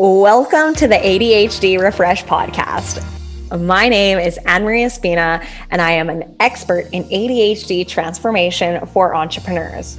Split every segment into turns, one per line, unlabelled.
Welcome to the ADHD Refresh podcast. My name is Anne Marie Espina, and I am an expert in ADHD transformation for entrepreneurs.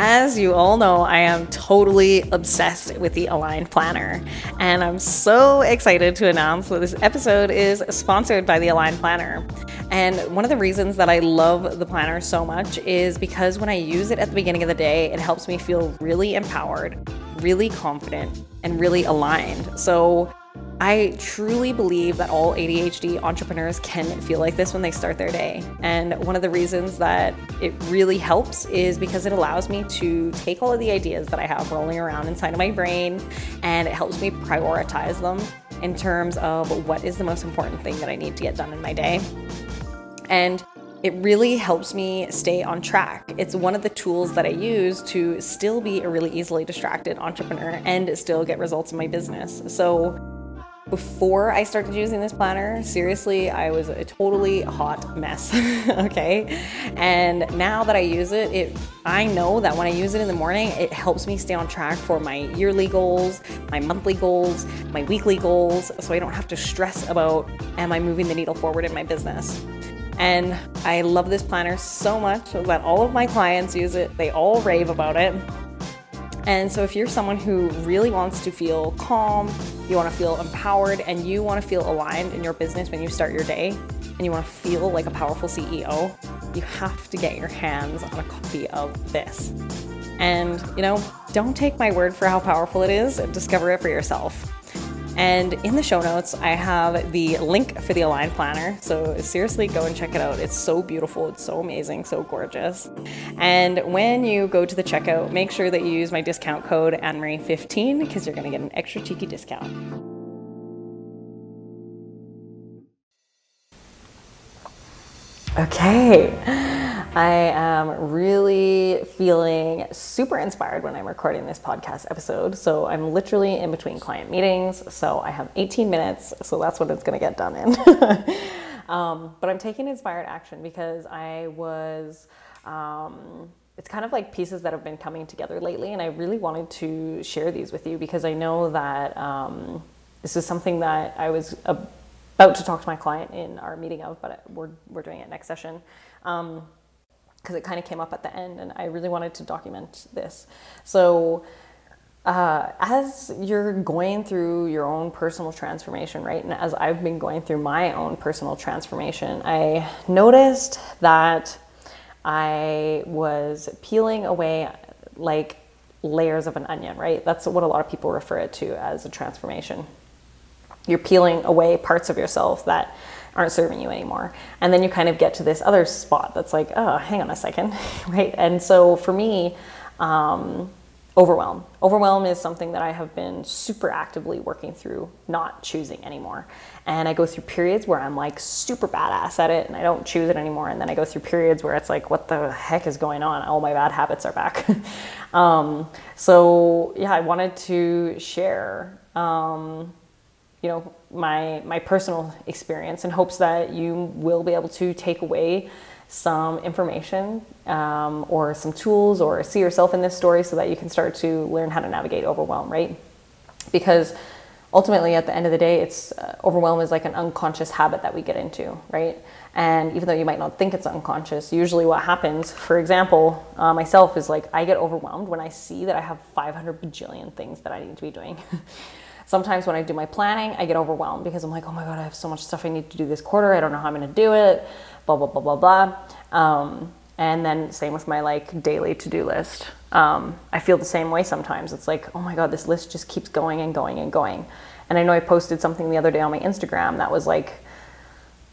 As you all know, I am totally obsessed with the Aligned Planner. And I'm so excited to announce that this episode is sponsored by the Aligned Planner. And one of the reasons that I love the planner so much is because when I use it at the beginning of the day, it helps me feel really empowered, really confident, and really aligned. So I truly believe that all ADHD entrepreneurs can feel like this when they start their day. And one of the reasons that it really helps is because it allows me to take all of the ideas that I have rolling around inside of my brain and it helps me prioritize them in terms of what is the most important thing that I need to get done in my day. And it really helps me stay on track. It's one of the tools that I use to still be a really easily distracted entrepreneur and still get results in my business. So, before I started using this planner, seriously, I was a totally hot mess. okay. And now that I use it, it I know that when I use it in the morning, it helps me stay on track for my yearly goals, my monthly goals, my weekly goals, so I don't have to stress about am I moving the needle forward in my business. And I love this planner so much that all of my clients use it. They all rave about it. And so, if you're someone who really wants to feel calm, you want to feel empowered, and you want to feel aligned in your business when you start your day, and you want to feel like a powerful CEO, you have to get your hands on a copy of this. And, you know, don't take my word for how powerful it is, discover it for yourself. And in the show notes, I have the link for the Align Planner. So seriously, go and check it out. It's so beautiful, it's so amazing, so gorgeous. And when you go to the checkout, make sure that you use my discount code AnnMarie15 because you're going to get an extra cheeky discount. Okay. I am really feeling super inspired when I'm recording this podcast episode. So I'm literally in between client meetings. So I have 18 minutes. So that's what it's going to get done in. um, but I'm taking inspired action because I was. Um, it's kind of like pieces that have been coming together lately, and I really wanted to share these with you because I know that um, this is something that I was about to talk to my client in our meeting of, but we're, we're doing it next session. Um, because it kind of came up at the end and I really wanted to document this. So, uh, as you're going through your own personal transformation, right, and as I've been going through my own personal transformation, I noticed that I was peeling away like layers of an onion, right? That's what a lot of people refer it to as a transformation. You're peeling away parts of yourself that aren't serving you anymore. And then you kind of get to this other spot that's like, oh, hang on a second, right? And so for me, um, overwhelm. Overwhelm is something that I have been super actively working through, not choosing anymore. And I go through periods where I'm like super badass at it and I don't choose it anymore. And then I go through periods where it's like, what the heck is going on? All my bad habits are back. um, so, yeah, I wanted to share. Um, you know my my personal experience in hopes that you will be able to take away some information um, or some tools or see yourself in this story so that you can start to learn how to navigate overwhelm right? Because ultimately at the end of the day it's uh, overwhelm is like an unconscious habit that we get into right? And even though you might not think it's unconscious usually what happens for example uh, myself is like i get overwhelmed when i see that i have 500 bajillion things that i need to be doing sometimes when i do my planning i get overwhelmed because i'm like oh my god i have so much stuff i need to do this quarter. I don't know how i'm going to do it. Blah blah blah blah blah. Um, and then same with my like daily to-do list. Um, i feel the same way sometimes. It's like oh my god this list just keeps going and going and going. And i know i posted something the other day on my instagram that was like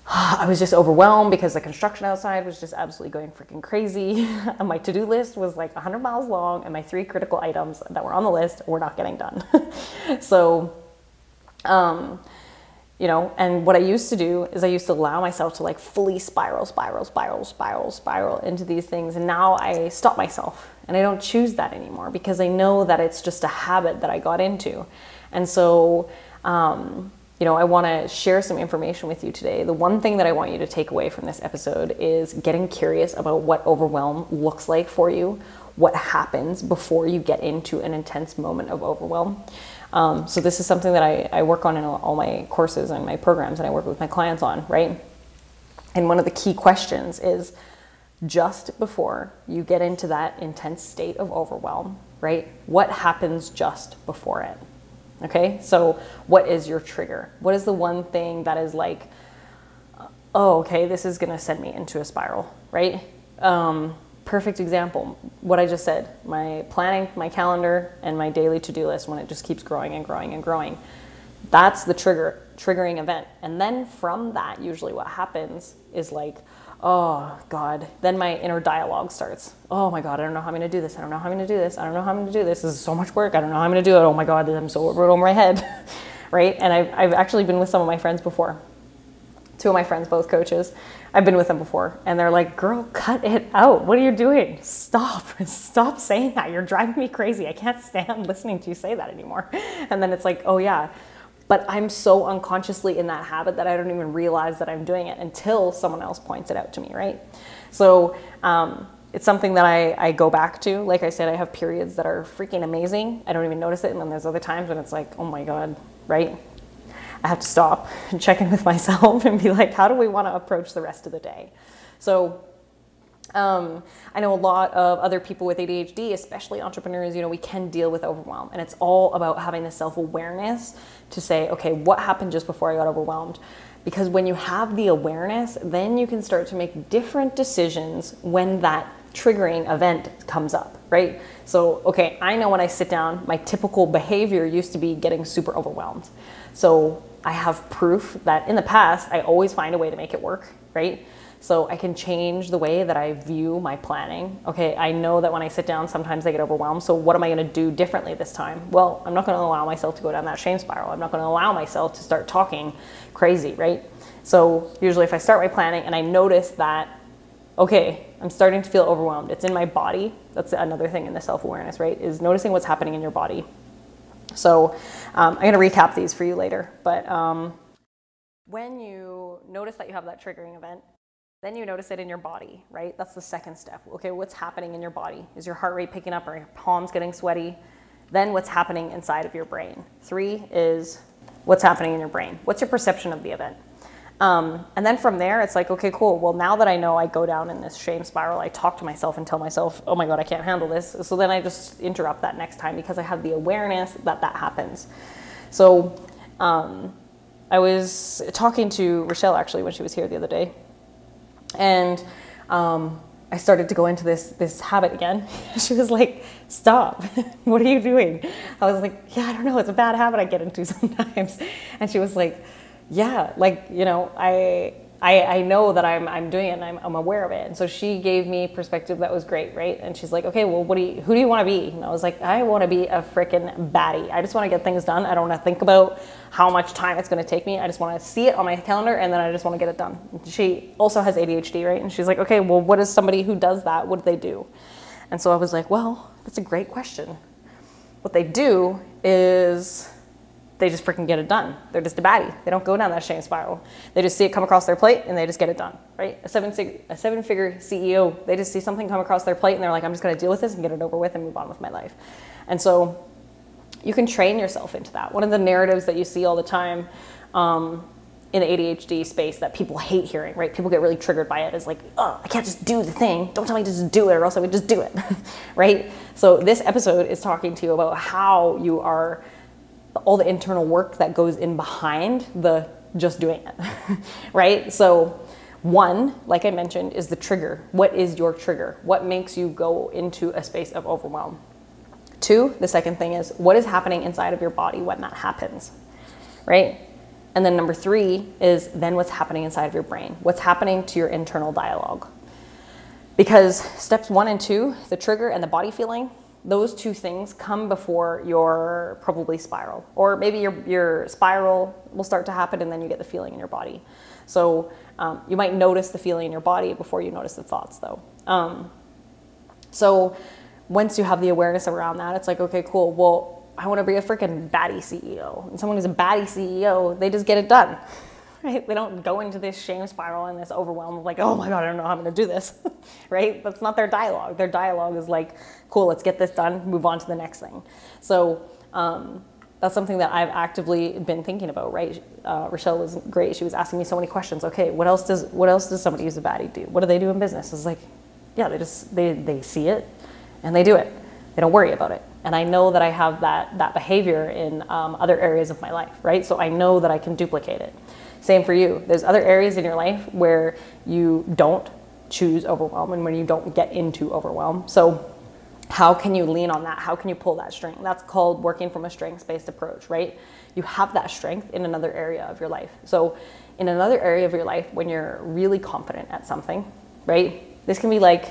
I was just overwhelmed because the construction outside was just absolutely going freaking crazy. And my to do list was like 100 miles long, and my three critical items that were on the list were not getting done. so, um, you know, and what I used to do is I used to allow myself to like fully spiral, spiral, spiral, spiral, spiral into these things. And now I stop myself and I don't choose that anymore because I know that it's just a habit that I got into. And so, um, you know, I want to share some information with you today. The one thing that I want you to take away from this episode is getting curious about what overwhelm looks like for you, what happens before you get into an intense moment of overwhelm. Um, so this is something that I, I work on in all my courses and my programs and I work with my clients on, right? And one of the key questions is just before you get into that intense state of overwhelm, right? What happens just before it? Okay, so what is your trigger? What is the one thing that is like, oh, okay, this is gonna send me into a spiral, right? Um, perfect example what i just said my planning my calendar and my daily to-do list when it just keeps growing and growing and growing that's the trigger triggering event and then from that usually what happens is like oh god then my inner dialogue starts oh my god i don't know how i'm going to do this i don't know how i'm going to do this i don't know how i'm going to do this this is so much work i don't know how i'm going to do it oh my god i'm so over my head right and I've, I've actually been with some of my friends before two of my friends, both coaches. I've been with them before, and they're like, "Girl, cut it out. What are you doing? Stop! Stop saying that. You're driving me crazy. I can't stand listening to you say that anymore." And then it's like, "Oh yeah." But I'm so unconsciously in that habit that I don't even realize that I'm doing it until someone else points it out to me, right? So um, it's something that I, I go back to. Like I said, I have periods that are freaking amazing. I don't even notice it. And then there's other times when it's like, oh my God, right? I have to stop and check in with myself and be like, how do we want to approach the rest of the day? So um, I know a lot of other people with ADHD, especially entrepreneurs, you know, we can deal with overwhelm. And it's all about having the self awareness to say, okay, what happened just before I got overwhelmed? Because when you have the awareness, then you can start to make different decisions when that triggering event comes up, right? So, okay, I know when I sit down, my typical behavior used to be getting super overwhelmed. So, I have proof that in the past, I always find a way to make it work, right? So I can change the way that I view my planning. Okay, I know that when I sit down, sometimes I get overwhelmed. So what am I going to do differently this time? Well, I'm not going to allow myself to go down that shame spiral. I'm not going to allow myself to start talking crazy, right? So usually, if I start my planning and I notice that, okay, I'm starting to feel overwhelmed, it's in my body. That's another thing in the self awareness, right? Is noticing what's happening in your body. So um, I'm going to recap these for you later. But um, when you notice that you have that triggering event, then you notice it in your body, right? That's the second step. Okay, what's happening in your body? Is your heart rate picking up? Are your palms getting sweaty? Then what's happening inside of your brain? Three is what's happening in your brain. What's your perception of the event? Um, and then from there, it's like, okay, cool. Well, now that I know I go down in this shame spiral, I talk to myself and tell myself, oh my God, I can't handle this. So then I just interrupt that next time because I have the awareness that that happens. So um, I was talking to Rochelle actually when she was here the other day. And um, I started to go into this this habit again. she was like, "Stop! what are you doing?" I was like, "Yeah, I don't know. It's a bad habit I get into sometimes." And she was like, yeah, like, you know, I, I, I know that I'm, I'm doing it and I'm, I'm aware of it. And so she gave me perspective that was great, right? And she's like, okay, well, what do you, who do you want to be? And I was like, I want to be a freaking baddie. I just want to get things done. I don't want to think about how much time it's going to take me. I just want to see it on my calendar and then I just want to get it done. She also has ADHD, right? And she's like, okay, well, what is somebody who does that? What do they do? And so I was like, well, that's a great question. What they do is they just freaking get it done. They're just a baddie. They don't go down that shame spiral. They just see it come across their plate and they just get it done, right? A seven, a seven figure CEO, they just see something come across their plate and they're like, I'm just going to deal with this and get it over with and move on with my life. And so you can train yourself into that. One of the narratives that you see all the time um, in the ADHD space that people hate hearing, right? People get really triggered by it is like, oh, I can't just do the thing. Don't tell me to just do it or else I would just do it, right? So this episode is talking to you about how you are all the internal work that goes in behind the just doing it, right? So, one, like I mentioned, is the trigger. What is your trigger? What makes you go into a space of overwhelm? Two, the second thing is what is happening inside of your body when that happens, right? And then number three is then what's happening inside of your brain? What's happening to your internal dialogue? Because steps one and two, the trigger and the body feeling, those two things come before your probably spiral. Or maybe your, your spiral will start to happen and then you get the feeling in your body. So um, you might notice the feeling in your body before you notice the thoughts though. Um, so once you have the awareness around that it's like okay cool. Well i want to be a freaking baddie ceo and someone who's a baddie ceo they just get it done right? They don't go into this shame spiral and this overwhelm of like, oh my God, I don't know how I'm to do this, right? That's not their dialogue. Their dialogue is like, cool, let's get this done, move on to the next thing. So um, that's something that I've actively been thinking about, right? Uh, Rochelle was great. She was asking me so many questions. Okay, what else does what else does somebody who's a baddie do? What do they do in business? It's like, yeah, they just they they see it and they do it. They don't worry about it. And I know that I have that that behavior in um, other areas of my life, right? So I know that I can duplicate it. Same for you. There's other areas in your life where you don't choose overwhelm and when you don't get into overwhelm. So how can you lean on that? How can you pull that string? That's called working from a strengths based approach, right? You have that strength in another area of your life. So, in another area of your life, when you're really confident at something, right? This can be like,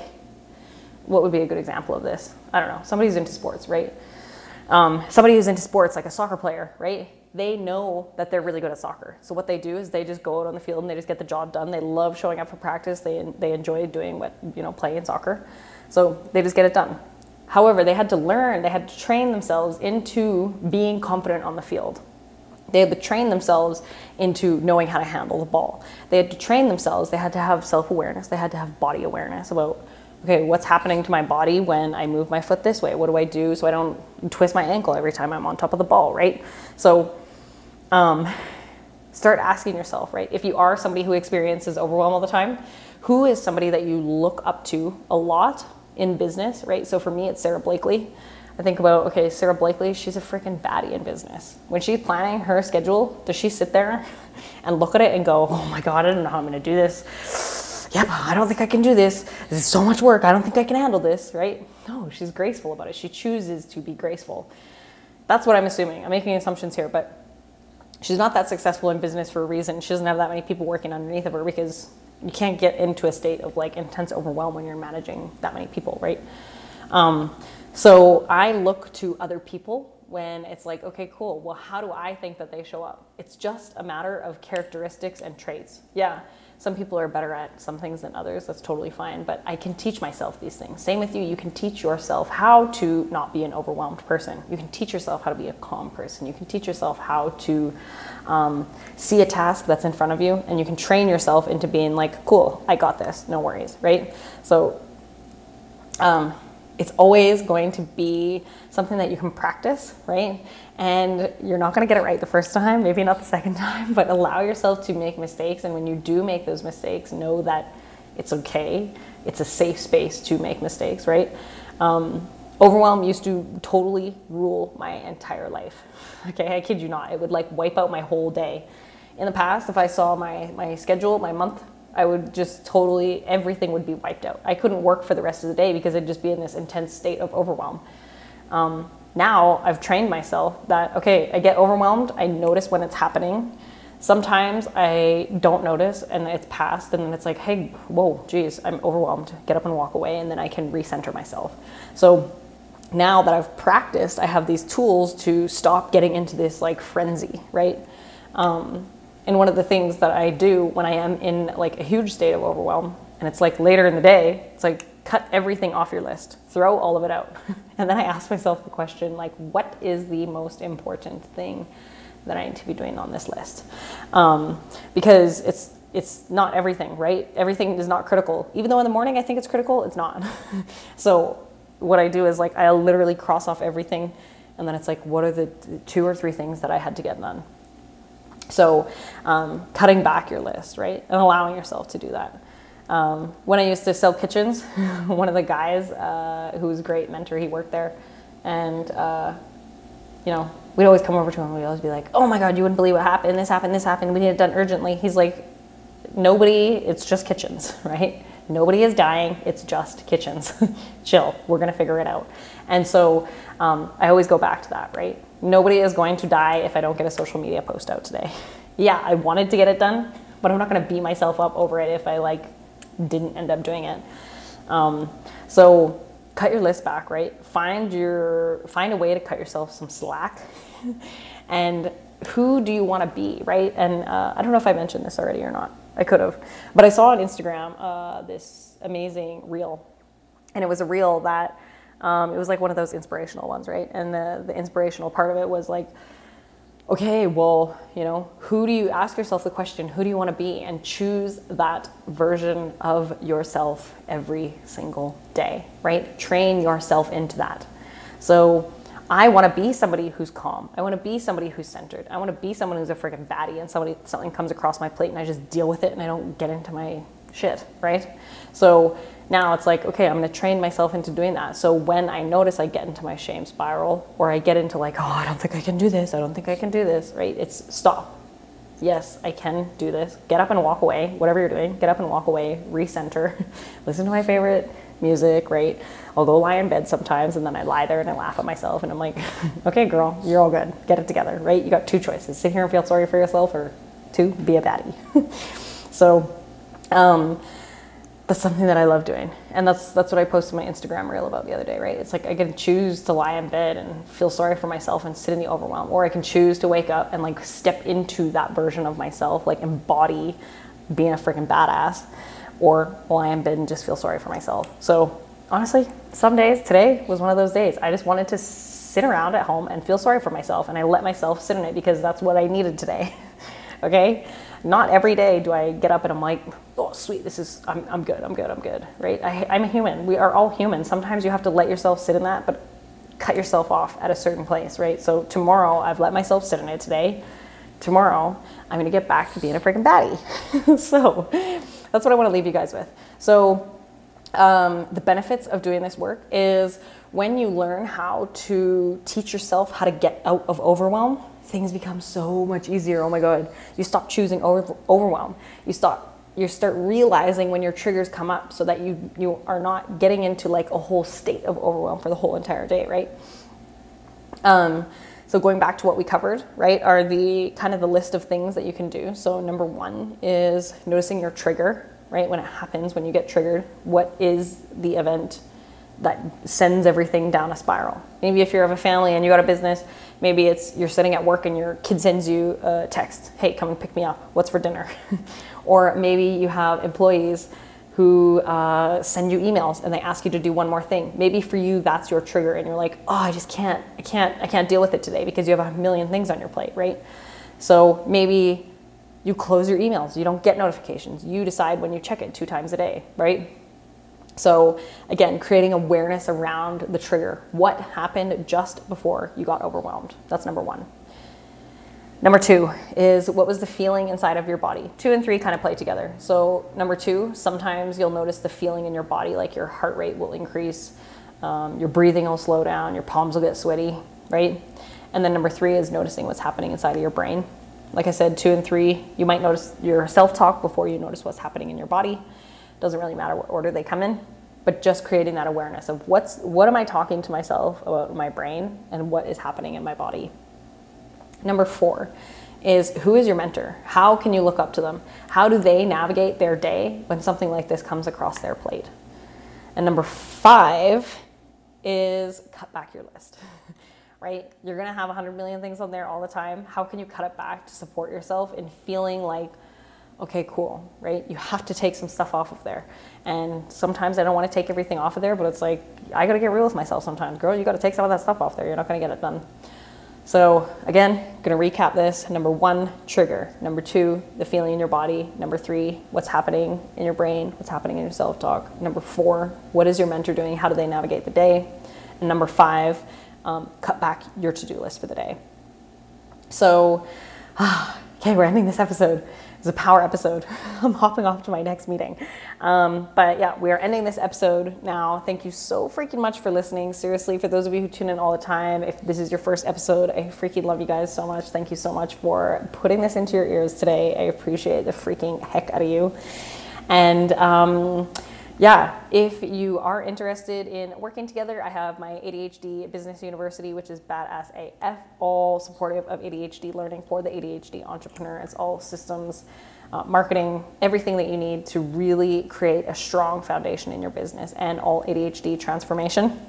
what would be a good example of this? I don't know. Somebody who's into sports, right? Um, somebody who's into sports, like a soccer player, right? They know that they're really good at soccer. So what they do is they just go out on the field and they just get the job done. They love showing up for practice. They they enjoy doing what you know playing soccer. So they just get it done. However, they had to learn. They had to train themselves into being confident on the field. They had to train themselves into knowing how to handle the ball. They had to train themselves. They had to have self awareness. They had to have body awareness about okay, what's happening to my body when I move my foot this way? What do I do so I don't twist my ankle every time I'm on top of the ball, right? So um, start asking yourself, right? If you are somebody who experiences overwhelm all the time, who is somebody that you look up to a lot in business, right? So for me, it's Sara Blakely. I think about, okay, Sara Blakely, she's a freaking baddie in business. When she's planning her schedule, does she sit there and look at it and go, oh my God, I don't know how I'm gonna do this. Yep, I don't think I can do this. This is so much work. I don't think I can handle this, right? No, she's graceful about it. She chooses to be graceful. That's what I'm assuming. I'm making assumptions here, but she's not that successful in business for a reason. She doesn't have that many people working underneath of her because you can't get into a state of like intense overwhelm when you're managing that many people, right? Um, so I look to other people when it's like, okay, cool. Well, how do I think that they show up? It's just a matter of characteristics and traits. Yeah, some people are better at some things than others. That's totally fine. But I can teach myself these things. Same with you. You can teach yourself how to not be an overwhelmed person. You can teach yourself how to be a calm person. You can teach yourself how to um, see a task that's in front of you, and you can train yourself into being like, cool, I got this, no worries, right? So, um, it's always going to be something that you can practice, right? And you're not to get it right the first time, maybe not the second time, but allow yourself to make mistakes. And when you do make those mistakes, know that it's okay. It's a safe space to make mistakes, right? Um, overwhelm used to totally rule my entire life. Okay, I kid you not. It would like wipe out my whole day. In the past, if I saw my, my schedule, my month I would just totally, everything would be wiped out. I couldn't work for the rest of the day because I'd just be in this intense state of overwhelm. Um, now I've trained myself that, okay, I get overwhelmed, I notice when it's happening. Sometimes I don't notice and it's past, and then it's like, hey, whoa, geez, I'm overwhelmed. Get up and walk away, and then I can recenter myself. So now that I've practiced, I have these tools to stop getting into this like frenzy, right? Um, and one of the things that I do when I am in like a huge state of overwhelm, and it's like later in the day, it's like cut everything off your list, throw all of it out. and then I ask myself the question like, what is the most important thing that I need to be doing on this list. Um, because it's it's not everything, right? Everything is not critical. Even though in the morning I think it's critical, it's not. so what I do is like I literally cross off everything and then it's like what are the two or three things that I had to get done. So um, cutting back your list, right? And allowing yourself to do that. Um, when I used to sell kitchens, one of the guys uh, who was a great mentor, he worked there, and uh, you know, we'd always come over to him. We'd always be like, "Oh my God, you wouldn't believe what happened! This happened! This happened! We need it done urgently." He's like, "Nobody. It's just kitchens, right? Nobody is dying. It's just kitchens. Chill. We're gonna figure it out." And so um, I always go back to that, right? Nobody is going to die if I don't get a social media post out today. yeah, I wanted to get it done, but I'm not gonna beat myself up over it if I like didn't end up doing it. Um, so cut your list back, right? Find your find a way to cut yourself some slack, and who do you want to be, right? And uh, I don't know if I mentioned this already or not. I could have, but I saw on Instagram uh, this amazing reel, and it was a reel that um, it was like one of those inspirational ones, right? And the the inspirational part of it was like okay, well, you know, who do you ask yourself the question, who do you want to be? And choose that version of yourself every single day, right? Train yourself into that. So I want to be somebody who's calm. I want to be somebody who's centered. I want to be someone who's a freaking baddie and somebody something comes across my plate and I just deal with it and I don't get into my shit, right? So now it's like, okay, I'm going to train myself into doing that. So when I notice I get into my shame spiral or I get into like, oh, I don't think I can do this, I don't think I can do this, right? It's stop. Yes, I can do this. Get up and walk away, whatever you're doing, get up and walk away, recenter, listen to my favorite music, right? I'll go lie in bed sometimes and then I lie there and I laugh at myself and I'm like, okay, girl, you're all good. Get it together, right? You got two choices sit here and feel sorry for yourself or two, be a baddie. so, um, that's something that I love doing. And that's that's what I posted my Instagram reel about the other day, right? It's like I can choose to lie in bed and feel sorry for myself and sit in the overwhelm, or I can choose to wake up and like step into that version of myself, like embody being a freaking badass, or lie in bed and just feel sorry for myself. So honestly, some days, today was one of those days. I just wanted to sit around at home and feel sorry for myself, and I let myself sit in it because that's what I needed today. okay? Not every day do I get up and I'm like, oh, sweet, this is, I'm, I'm good, I'm good, I'm good, right? I, I'm a human. We are all human. Sometimes you have to let yourself sit in that, but cut yourself off at a certain place, right? So tomorrow, I've let myself sit in it today. Tomorrow, I'm gonna get back to being a freaking baddie. so that's what I wanna leave you guys with. So um, the benefits of doing this work is when you learn how to teach yourself how to get out of overwhelm, things become so much easier. Oh my God. You stop choosing over, overwhelm. You stop you start realizing when your triggers come up so that you you are not getting into like a whole state of overwhelm for the whole entire day, right? Um, so going back to what we covered, right, are the kind of the list of things that you can do. So number one is noticing your trigger, right? When it happens, when you get triggered, what is the event that sends everything down a spiral? Maybe if you're of a family and you got a business, Maybe it's you're sitting at work and your kid sends you a text, hey, come and pick me up. What's for dinner? or maybe you have employees who uh, send you emails and they ask you to do one more thing. Maybe for you that's your trigger and you're like, oh, I just can't, I can't, I can't deal with it today because you have a million things on your plate, right? So maybe you close your emails, you don't get notifications. You decide when you check it two times a day, right? So, again, creating awareness around the trigger. What happened just before you got overwhelmed? That's number one. Number two is what was the feeling inside of your body? Two and three kind of play together. So, number two, sometimes you'll notice the feeling in your body, like your heart rate will increase, um, your breathing will slow down, your palms will get sweaty, right? And then number three is noticing what's happening inside of your brain. Like I said, two and three, you might notice your self talk before you notice what's happening in your body. Doesn't really matter what order they come in, but just creating that awareness of what's what am I talking to myself about my brain and what is happening in my body. Number 4 is who is your mentor? How can you look up to them? How do they navigate their day when something like this comes across their plate? And number 5 is cut back your list. right? You're going to have 100 million things on there all the time. How can you cut it back to support yourself in feeling like okay, cool, right? You have to take some stuff off of there. And sometimes I don't want to take everything off of there, but it's like, I got to get real with myself sometimes. Girl, you got to take some of that stuff off there. You're not going to get it done. So, again, gonna recap this. Number one, trigger. Number two, the feeling in your body. Number three, what's happening in your brain, what's happening in your self talk. Number four, what is your mentor doing? How do they navigate the day? And number five, um, cut back your to do list for the day. So, okay, we're ending this episode it's a power episode. I'm hopping off to my next meeting. Um, but yeah, we are ending this episode now. Thank you so freaking much for listening. Seriously, for those of you who tune in all the time, if this is your first episode, I freaking love you guys so much. Thank you so much for putting this into your ears today. I appreciate the freaking heck out of you. And, um, yeah, if you are interested in working together, I have my ADHD Business University, which is badass AF, all supportive of ADHD learning for the ADHD entrepreneur. It's all systems, uh, marketing, everything that you need to really create a strong foundation in your business and all ADHD transformation.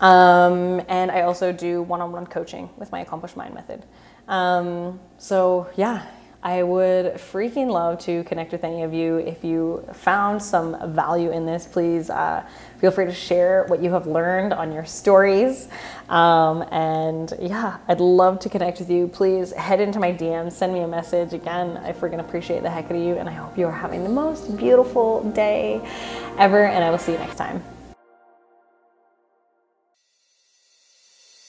Um, and I also do one on one coaching with my Accomplished Mind method. Um, so, yeah, I would freaking love to connect with any of you. If you found some value in this, please uh, feel free to share what you have learned on your stories. Um, and yeah, I'd love to connect with you. Please head into my DMs, send me a message. Again, I freaking appreciate the heck out of you, and I hope you are having the most beautiful day ever. And I will see you next time.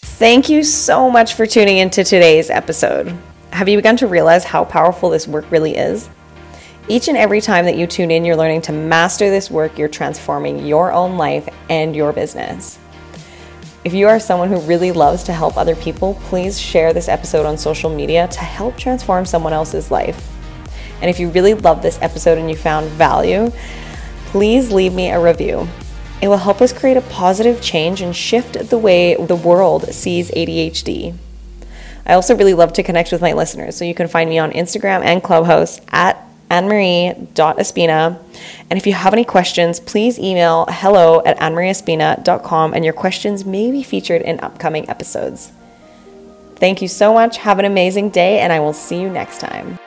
Thank you so much for tuning into today's episode. Have you begun to realize how powerful this work really is? Each and every time that you tune in, you're learning to master this work, you're transforming your own life and your business. If you are someone who really loves to help other people, please share this episode on social media to help transform someone else's life. And if you really love this episode and you found value, please leave me a review. It will help us create a positive change and shift the way the world sees ADHD. I also really love to connect with my listeners. So you can find me on Instagram and Clubhouse at annemarie.espina. And if you have any questions, please email hello at annemarieespina.com and your questions may be featured in upcoming episodes. Thank you so much. Have an amazing day, and I will see you next time.